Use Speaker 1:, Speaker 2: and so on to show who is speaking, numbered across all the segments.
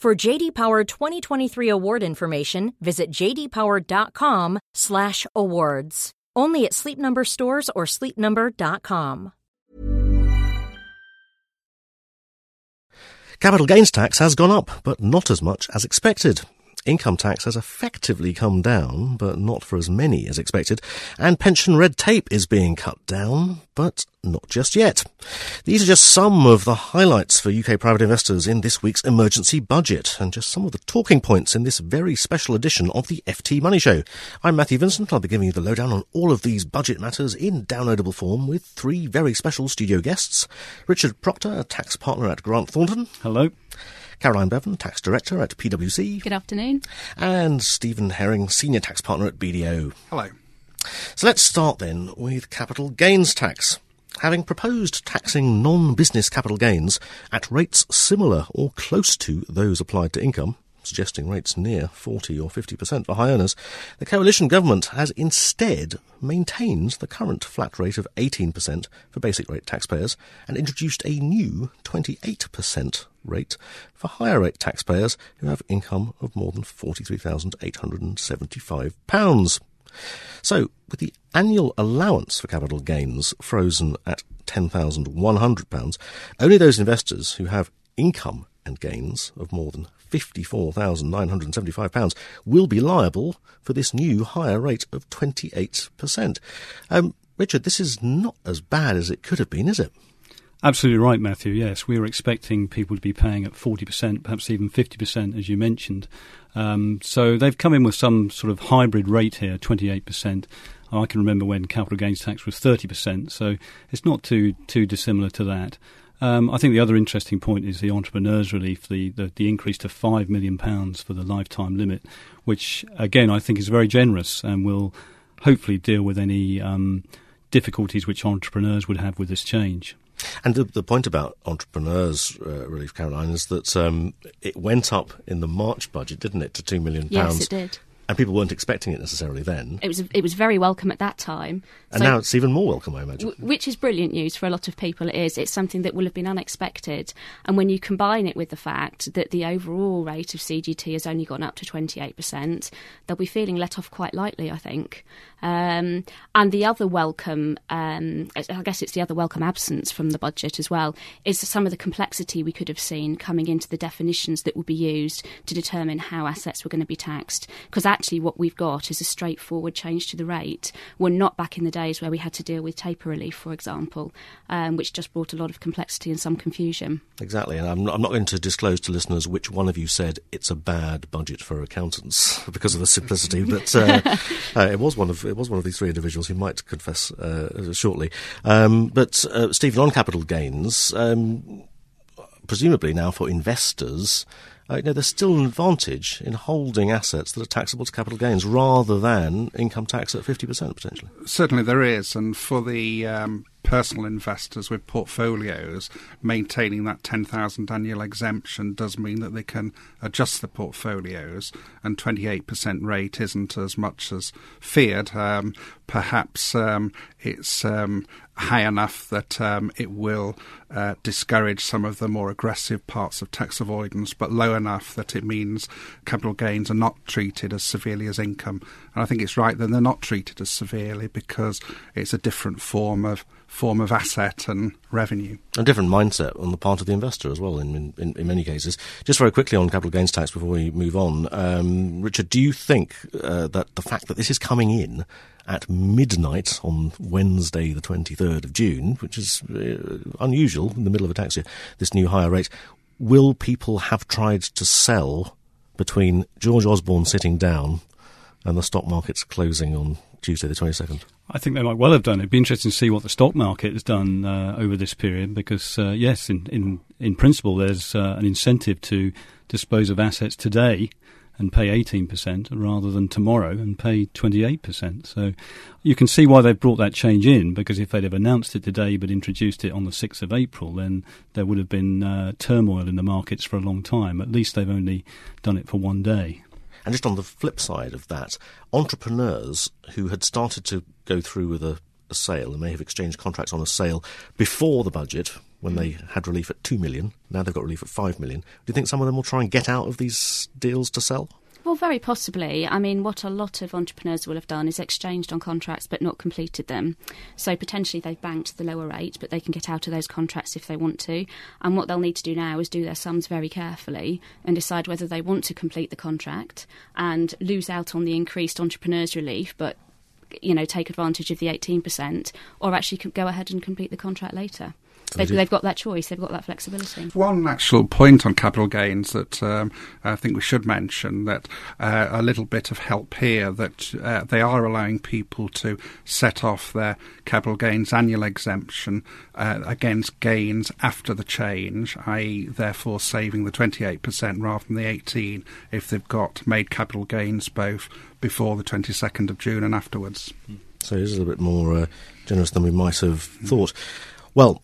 Speaker 1: For JD Power 2023 award information, visit jdpower.com/awards. Only at Sleep Number stores or sleepnumber.com.
Speaker 2: Capital gains tax has gone up, but not as much as expected. Income tax has effectively come down, but not for as many as expected. And pension red tape is being cut down, but not just yet. These are just some of the highlights for UK private investors in this week's emergency budget, and just some of the talking points in this very special edition of the FT Money Show. I'm Matthew Vincent. I'll be giving you the lowdown on all of these budget matters in downloadable form with three very special studio guests. Richard Proctor, a tax partner at Grant Thornton.
Speaker 3: Hello.
Speaker 2: Caroline Bevan, Tax Director at PwC.
Speaker 4: Good afternoon.
Speaker 2: And Stephen Herring, Senior Tax Partner at BDO.
Speaker 5: Hello.
Speaker 2: So let's start then with capital gains tax. Having proposed taxing non-business capital gains at rates similar or close to those applied to income, suggesting rates near 40 or 50% for high earners, the coalition government has instead maintained the current flat rate of 18% for basic rate taxpayers and introduced a new 28% rate for higher rate taxpayers who have income of more than £43,875. So, with the annual allowance for capital gains frozen at £10,100, only those investors who have income and gains of more than £54,975 will be liable for this new higher rate of 28%. Um, Richard, this is not as bad as it could have been, is it?
Speaker 3: Absolutely right, Matthew. Yes, we were expecting people to be paying at 40%, perhaps even 50%, as you mentioned. Um, so they've come in with some sort of hybrid rate here, 28%. I can remember when capital gains tax was 30%, so it's not too too dissimilar to that. Um, I think the other interesting point is the entrepreneurs relief, the, the, the increase to £5 million for the lifetime limit, which, again, I think is very generous and will hopefully deal with any um, difficulties which entrepreneurs would have with this change.
Speaker 2: And the, the point about entrepreneurs uh, relief, Caroline, is that um, it went up in the March budget, didn't it, to two million pounds?
Speaker 4: Yes, it did
Speaker 2: and people weren't expecting it necessarily then.
Speaker 4: It was it was very welcome at that time,
Speaker 2: and so, now it's even more welcome, I imagine.
Speaker 4: W- which is brilliant news for a lot of people. It is. It's something that will have been unexpected, and when you combine it with the fact that the overall rate of CGT has only gone up to twenty eight percent, they'll be feeling let off quite lightly, I think. Um, and the other welcome, um, I guess it's the other welcome absence from the budget as well, is some of the complexity we could have seen coming into the definitions that would be used to determine how assets were going to be taxed. Because actually, what we've got is a straightforward change to the rate. We're not back in the days where we had to deal with taper relief, for example, um, which just brought a lot of complexity and some confusion.
Speaker 2: Exactly. And I'm not, I'm not going to disclose to listeners which one of you said it's a bad budget for accountants because of the simplicity, but uh, uh, it was one of it was one of these three individuals who might confess uh, shortly. Um, but uh, Stephen, on capital gains, um, presumably now for investors, uh, you know, there's still an advantage in holding assets that are taxable to capital gains rather than income tax at 50% potentially.
Speaker 5: Certainly there is. And for the um, personal investors with portfolios, maintaining that 10,000 annual exemption does mean that they can adjust the portfolios, and 28% rate isn't as much as feared. Um, perhaps um, it's um, high enough that um, it will uh, discourage some of the more aggressive parts of tax avoidance, but low enough that it means capital gains are not treated as severely as income. And I think it's right that they're not treated as severely because it's a different form of form of asset and revenue.
Speaker 2: A different mindset on the part of the investor as well, in, in, in many cases. Just very quickly on capital gains tax before we move on. Um, Richard, do you think uh, that the fact that this is coming in at midnight on Wednesday, the 23rd of June, which is uh, unusual in the middle of a tax year, this new higher rate, will people have tried to sell between George Osborne sitting down and the stock market's closing on Tuesday, the 22nd?
Speaker 3: I think they might well have done. It'd be interesting to see what the stock market has done uh, over this period because, uh, yes, in, in, in principle, there's uh, an incentive to dispose of assets today and pay 18% rather than tomorrow and pay 28%. So you can see why they've brought that change in because if they'd have announced it today but introduced it on the 6th of April, then there would have been uh, turmoil in the markets for a long time. At least they've only done it for one day.
Speaker 2: And just on the flip side of that, entrepreneurs who had started to go through with a, a sale and may have exchanged contracts on a sale before the budget, when they had relief at 2 million, now they've got relief at 5 million. Do you think some of them will try and get out of these deals to sell?
Speaker 4: Well, very possibly. I mean, what a lot of entrepreneurs will have done is exchanged on contracts but not completed them. So potentially they've banked the lower rate, but they can get out of those contracts if they want to. And what they'll need to do now is do their sums very carefully and decide whether they want to complete the contract and lose out on the increased entrepreneurs relief, but you know, take advantage of the 18%, or actually go ahead and complete the contract later. They've, they've, got that choice. They've got that flexibility.
Speaker 5: One actual point on capital gains that um, I think we should mention that uh, a little bit of help here that uh, they are allowing people to set off their capital gains annual exemption uh, against gains after the change, i.e., therefore saving the 28% rather than the 18 if they've got made capital gains both before the 22nd of June and afterwards.
Speaker 2: So it is a little bit more uh, generous than we might have thought. Well,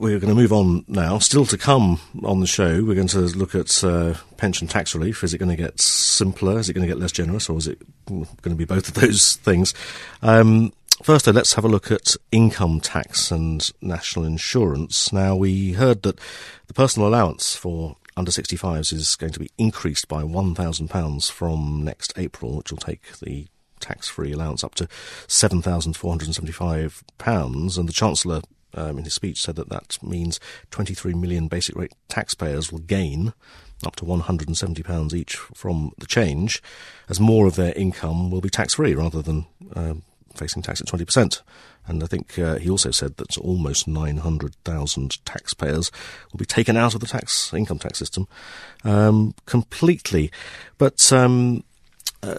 Speaker 2: we're going to move on now. Still to come on the show, we're going to look at uh, pension tax relief. Is it going to get simpler? Is it going to get less generous? Or is it going to be both of those things? Um, first, though, let's have a look at income tax and national insurance. Now, we heard that the personal allowance for under 65s is going to be increased by £1,000 from next April, which will take the tax free allowance up to £7,475. And the Chancellor um, in his speech said that that means 23 million basic rate taxpayers will gain up to £170 each from the change, as more of their income will be tax free rather than uh, facing tax at 20%. And I think uh, he also said that almost 900,000 taxpayers will be taken out of the tax income tax system um, completely. But um, uh,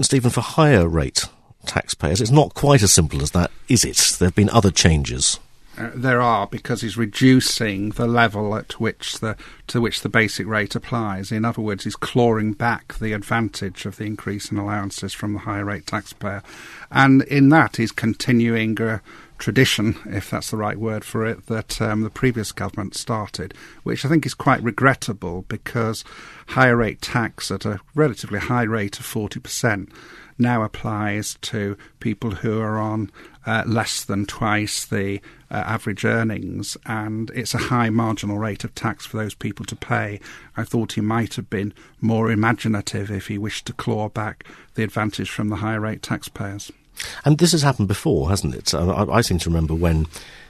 Speaker 2: Stephen, for higher rate taxpayers, it's not quite as simple as that, is it? There have been other changes.
Speaker 5: Uh, there are because he's reducing the level at which the to which the basic rate applies. In other words, he's clawing back the advantage of the increase in allowances from the higher rate taxpayer, and in that he's continuing a tradition, if that's the right word for it, that um, the previous government started, which I think is quite regrettable because higher rate tax at a relatively high rate of forty percent now applies to people who are on uh, less than twice the uh, average earnings, and it's a high marginal rate of tax for those people to pay. I thought he might have been more imaginative if he wished to claw back the advantage from the higher rate taxpayers.
Speaker 2: And this has happened before, hasn't it? I, I seem to remember when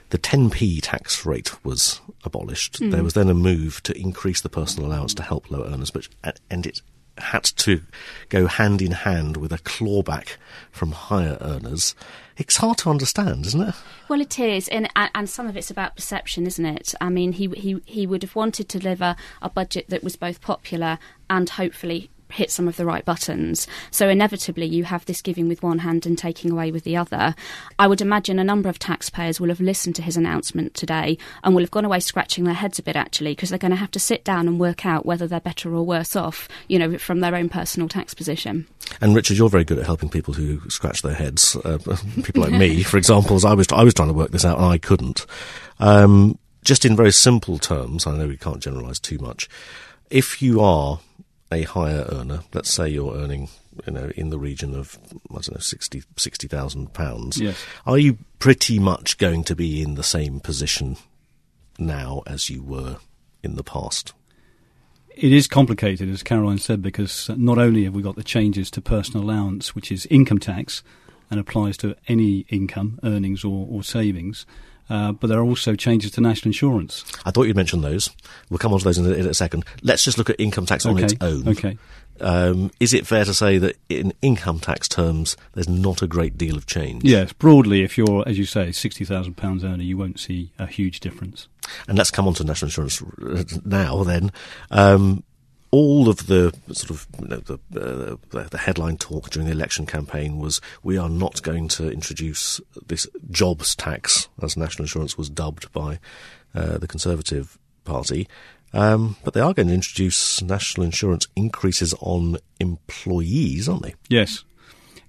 Speaker 2: the 10p tax rate was abolished. Mm. There was then a move to increase the personal allowance to help low earners, but and it had to go hand in hand with a clawback from higher earners. It's hard to understand, isn't it?
Speaker 4: Well, it is, and and some of it's about perception, isn't it? I mean, he he he would have wanted to deliver a budget that was both popular and hopefully hit some of the right buttons. So inevitably, you have this giving with one hand and taking away with the other. I would imagine a number of taxpayers will have listened to his announcement today and will have gone away scratching their heads a bit actually, because they're going to have to sit down and work out whether they're better or worse off, you know, from their own personal tax position.
Speaker 2: And Richard, you're very good at helping people who scratch their heads. Uh, people like me, for example, as I was I was trying to work this out and I couldn't. Um, just in very simple terms, I know we can't generalise too much. If you are a higher earner, let's say you're earning, you know, in the region of I don't know, sixty sixty thousand pounds.
Speaker 3: Yes.
Speaker 2: Are you pretty much going to be in the same position now as you were in the past?
Speaker 3: It is complicated, as Caroline said, because not only have we got the changes to personal allowance, which is income tax, and applies to any income, earnings, or, or savings. Uh, but there are also changes to national insurance.
Speaker 2: I thought you'd mention those. We'll come on to those in a, in a second. Let's just look at income tax on
Speaker 3: Okay,
Speaker 2: its own.
Speaker 3: okay.
Speaker 2: Um, is it fair to say that in income tax terms, there's not a great deal of change?
Speaker 3: Yes, broadly, if you're, as you say, sixty thousand pounds earner, you won't see a huge difference.
Speaker 2: And let's come on to national insurance now. Then, um, all of the sort of you know, the, uh, the headline talk during the election campaign was we are not going to introduce this jobs tax, as national insurance was dubbed by uh, the Conservative Party. Um, but they are going to introduce national insurance increases on employees, aren't they?
Speaker 3: Yes.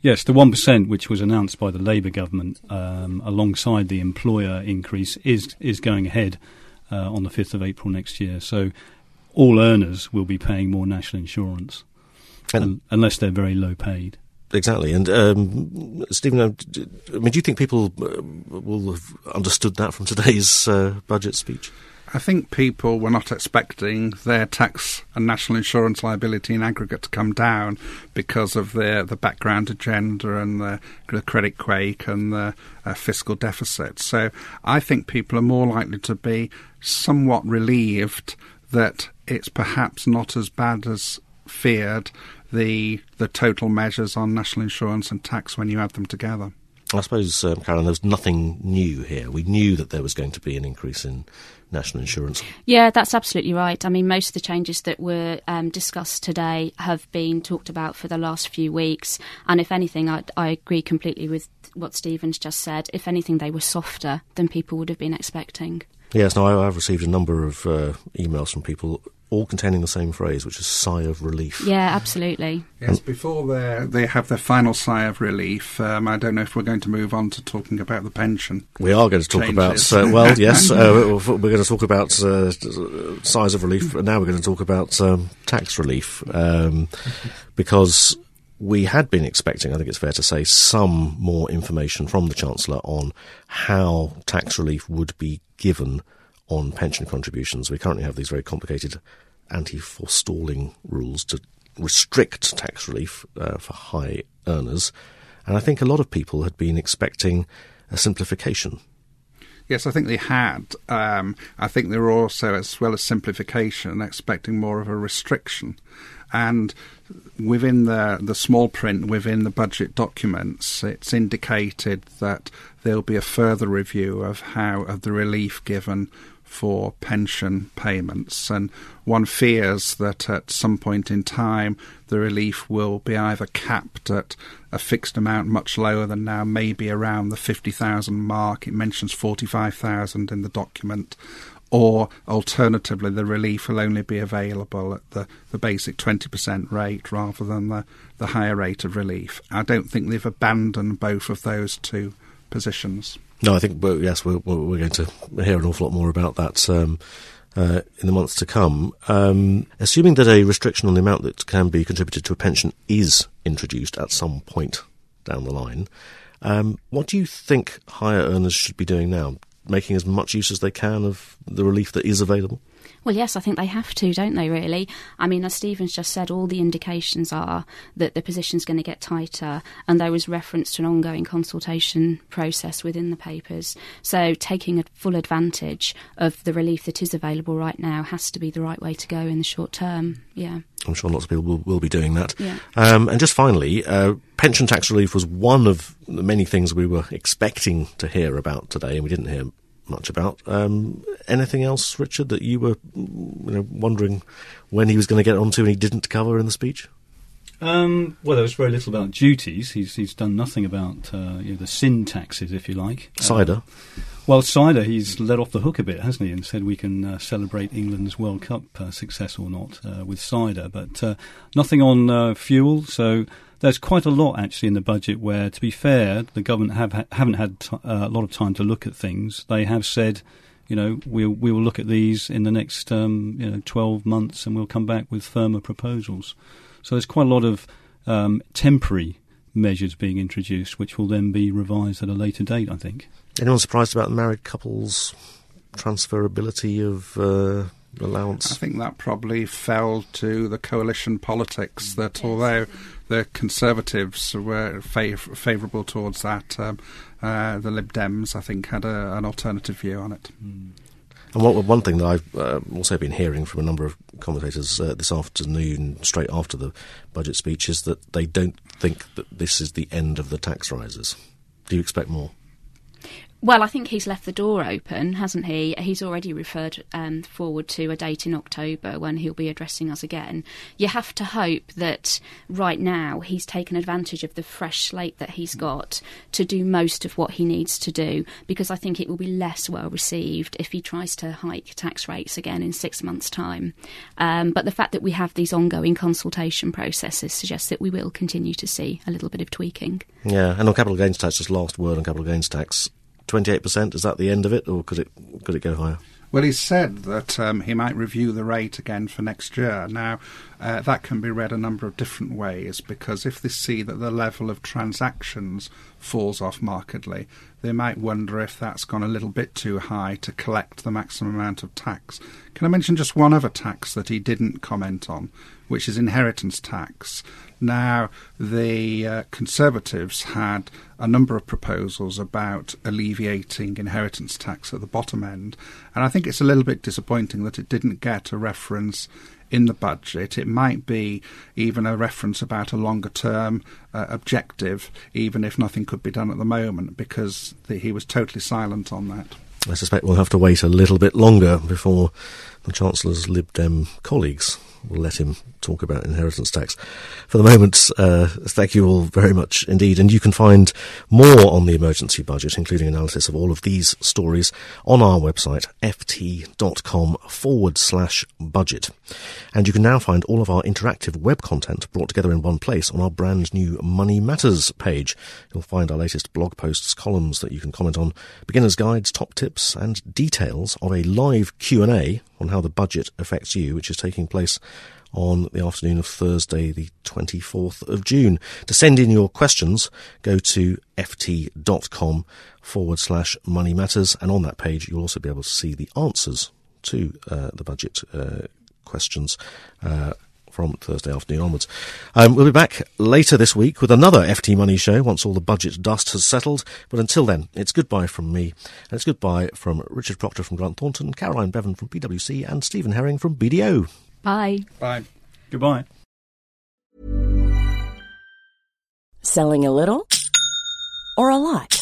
Speaker 3: Yes, the 1%, which was announced by the Labour government um, alongside the employer increase, is, is going ahead uh, on the 5th of April next year. So all earners will be paying more national insurance,
Speaker 2: And-
Speaker 3: un- unless they're very low paid.
Speaker 2: Exactly. And um, Stephen, d- I mean, do you think people uh, will have understood that from today's uh, budget speech?
Speaker 5: I think people were not expecting their tax and national insurance liability in aggregate to come down because of the the background agenda and the, the credit quake and the uh, fiscal deficit. So I think people are more likely to be somewhat relieved that it's perhaps not as bad as feared the the total measures on national insurance and tax when you add them together.
Speaker 2: I suppose, um, Karen, there was nothing new here. We knew that there was going to be an increase in national insurance.
Speaker 4: Yeah, that's absolutely right. I mean, most of the changes that were um, discussed today have been talked about for the last few weeks. And if anything, I, I agree completely with what Stephen's just said. If anything, they were softer than people would have been expecting.
Speaker 2: Yes, no, I, I've received a number of uh, emails from people, all containing the same phrase, which is sigh of relief.
Speaker 4: Yeah, absolutely.
Speaker 5: Yes, before they they have their final sigh of relief, um, I don't know if we're going to move on to talking about the pension.
Speaker 2: We are going to talk
Speaker 5: Changes.
Speaker 2: about, uh, well, yes, uh, we're we're going to talk about uh, size of relief, and now we're going to talk about um, tax relief, um, because we had been expecting, I think it's fair to say, some more information from the Chancellor on how tax relief would be given on pension contributions. We currently have these very complicated anti-forestalling rules to restrict tax relief uh, for high earners, and I think a lot of people had been expecting a simplification.
Speaker 5: Yes, I think they had. Um, I think they were also, as well as simplification, expecting more of a restriction. And within the the small print within the budget documents, it's indicated that there'll be a further review of how of the relief given for pension payments, and one fears that at some point in time the relief will be either capped at a fixed amount much lower than now, maybe around the 50,000 mark. It mentions 45,000 in the document. Or alternatively, the relief will only be available at the, the basic 20% rate rather than the, the higher rate of relief. I don't think they've abandoned both of those two positions.
Speaker 2: No, I think yes, we're, we're we're going to hear an awful lot more about that um, uh, in the months to come. Um, assuming that a restriction on the amount that can be contributed to a pension is introduced at some point down the line, um, what do you think higher earners should be doing now? Making as much use as they can of the relief that is available.
Speaker 4: Well, yes, I think they have to, don't they, really? I mean, as Stephen's just said, all the indications are that the position's going to get tighter, and there was reference to an ongoing consultation process within the papers. So, taking a full advantage of the relief that is available right now has to be the right way to go in the short term. Yeah.
Speaker 2: I'm sure lots of people will, will be doing that.
Speaker 4: Yeah.
Speaker 2: Um, and just finally, uh, pension tax relief was one of the many things we were expecting to hear about today, and we didn't hear much about. Um, anything else, Richard, that you were you know, wondering when he was going to get onto and he didn't cover in the speech?
Speaker 3: Um, well, there was very little about duties. He's he's done nothing about uh, you know, the sin taxes, if you like. Uh,
Speaker 2: Cider.
Speaker 3: well, cider, he's let off the hook a bit, hasn't he? And said we can uh, celebrate England's World Cup uh, success or not uh, with cider, but uh, nothing on uh, fuel. So there's quite a lot actually in the budget where, to be fair, the government have ha- haven't had t- uh, a lot of time to look at things. They have said. You know, we'll we will look at these in the next um, you know twelve months, and we'll come back with firmer proposals. So there's quite a lot of um, temporary measures being introduced, which will then be revised at a later date. I think.
Speaker 2: Anyone surprised about the married couples' transferability of uh,
Speaker 5: I think that probably fell to the coalition politics that although the Conservatives were fav- favourable towards that. Um, uh, the Lib Dems, I think, had a, an alternative view on it.
Speaker 2: Mm. And one, one thing that I've uh, also been hearing from a number of commentators uh, this afternoon, straight after the budget speech, is that they don't think that this is the end of the tax rises. Do you expect more?
Speaker 4: Well, I think he's left the door open, hasn't he? He's already referred um, forward to a date in October when he'll be addressing us again. You have to hope that right now he's taken advantage of the fresh slate that he's got to do most of what he needs to do, because I think it will be less well received if he tries to hike tax rates again in six months' time. Um, but the fact that we have these ongoing consultation processes suggests that we will continue to see a little bit of tweaking.
Speaker 2: Yeah, and on capital gains tax, just last word on capital gains tax 28%, is that the end of it, or could it, could it go higher?
Speaker 5: Well, he said that um, he might review the rate again for next year. Now, uh, that can be read a number of different ways because if they see that the level of transactions falls off markedly, they might wonder if that's gone a little bit too high to collect the maximum amount of tax. Can I mention just one other tax that he didn't comment on, which is inheritance tax? Now, the uh, Conservatives had a number of proposals about alleviating inheritance tax at the bottom end, and I think it's a little bit disappointing that it didn't get a reference in the budget. It might be even a reference about a longer term uh, objective, even if nothing could be done at the moment, because the, he was totally silent on that.
Speaker 2: I suspect we'll have to wait a little bit longer before the Chancellor's Lib Dem colleagues will let him talk about inheritance tax. For the moment, uh, thank you all very much indeed. And you can find more on the emergency budget, including analysis of all of these stories, on our website, ft.com forward slash budget. And you can now find all of our interactive web content brought together in one place on our brand new Money Matters page. You'll find our latest blog posts, columns that you can comment on, beginner's guides, top tips, and details of a live Q&A on how the budget affects you, which is taking place on the afternoon of Thursday, the 24th of June. To send in your questions, go to ft.com forward slash money matters. And on that page, you'll also be able to see the answers to uh, the budget uh, questions. Uh, from Thursday afternoon onwards. Um, we'll be back later this week with another FT Money show once all the budget dust has settled. But until then, it's goodbye from me, and it's goodbye from Richard Proctor from Grant Thornton, Caroline Bevan from PwC, and Stephen Herring from BDO.
Speaker 4: Bye.
Speaker 5: Bye.
Speaker 3: Goodbye.
Speaker 6: Selling a little or a lot?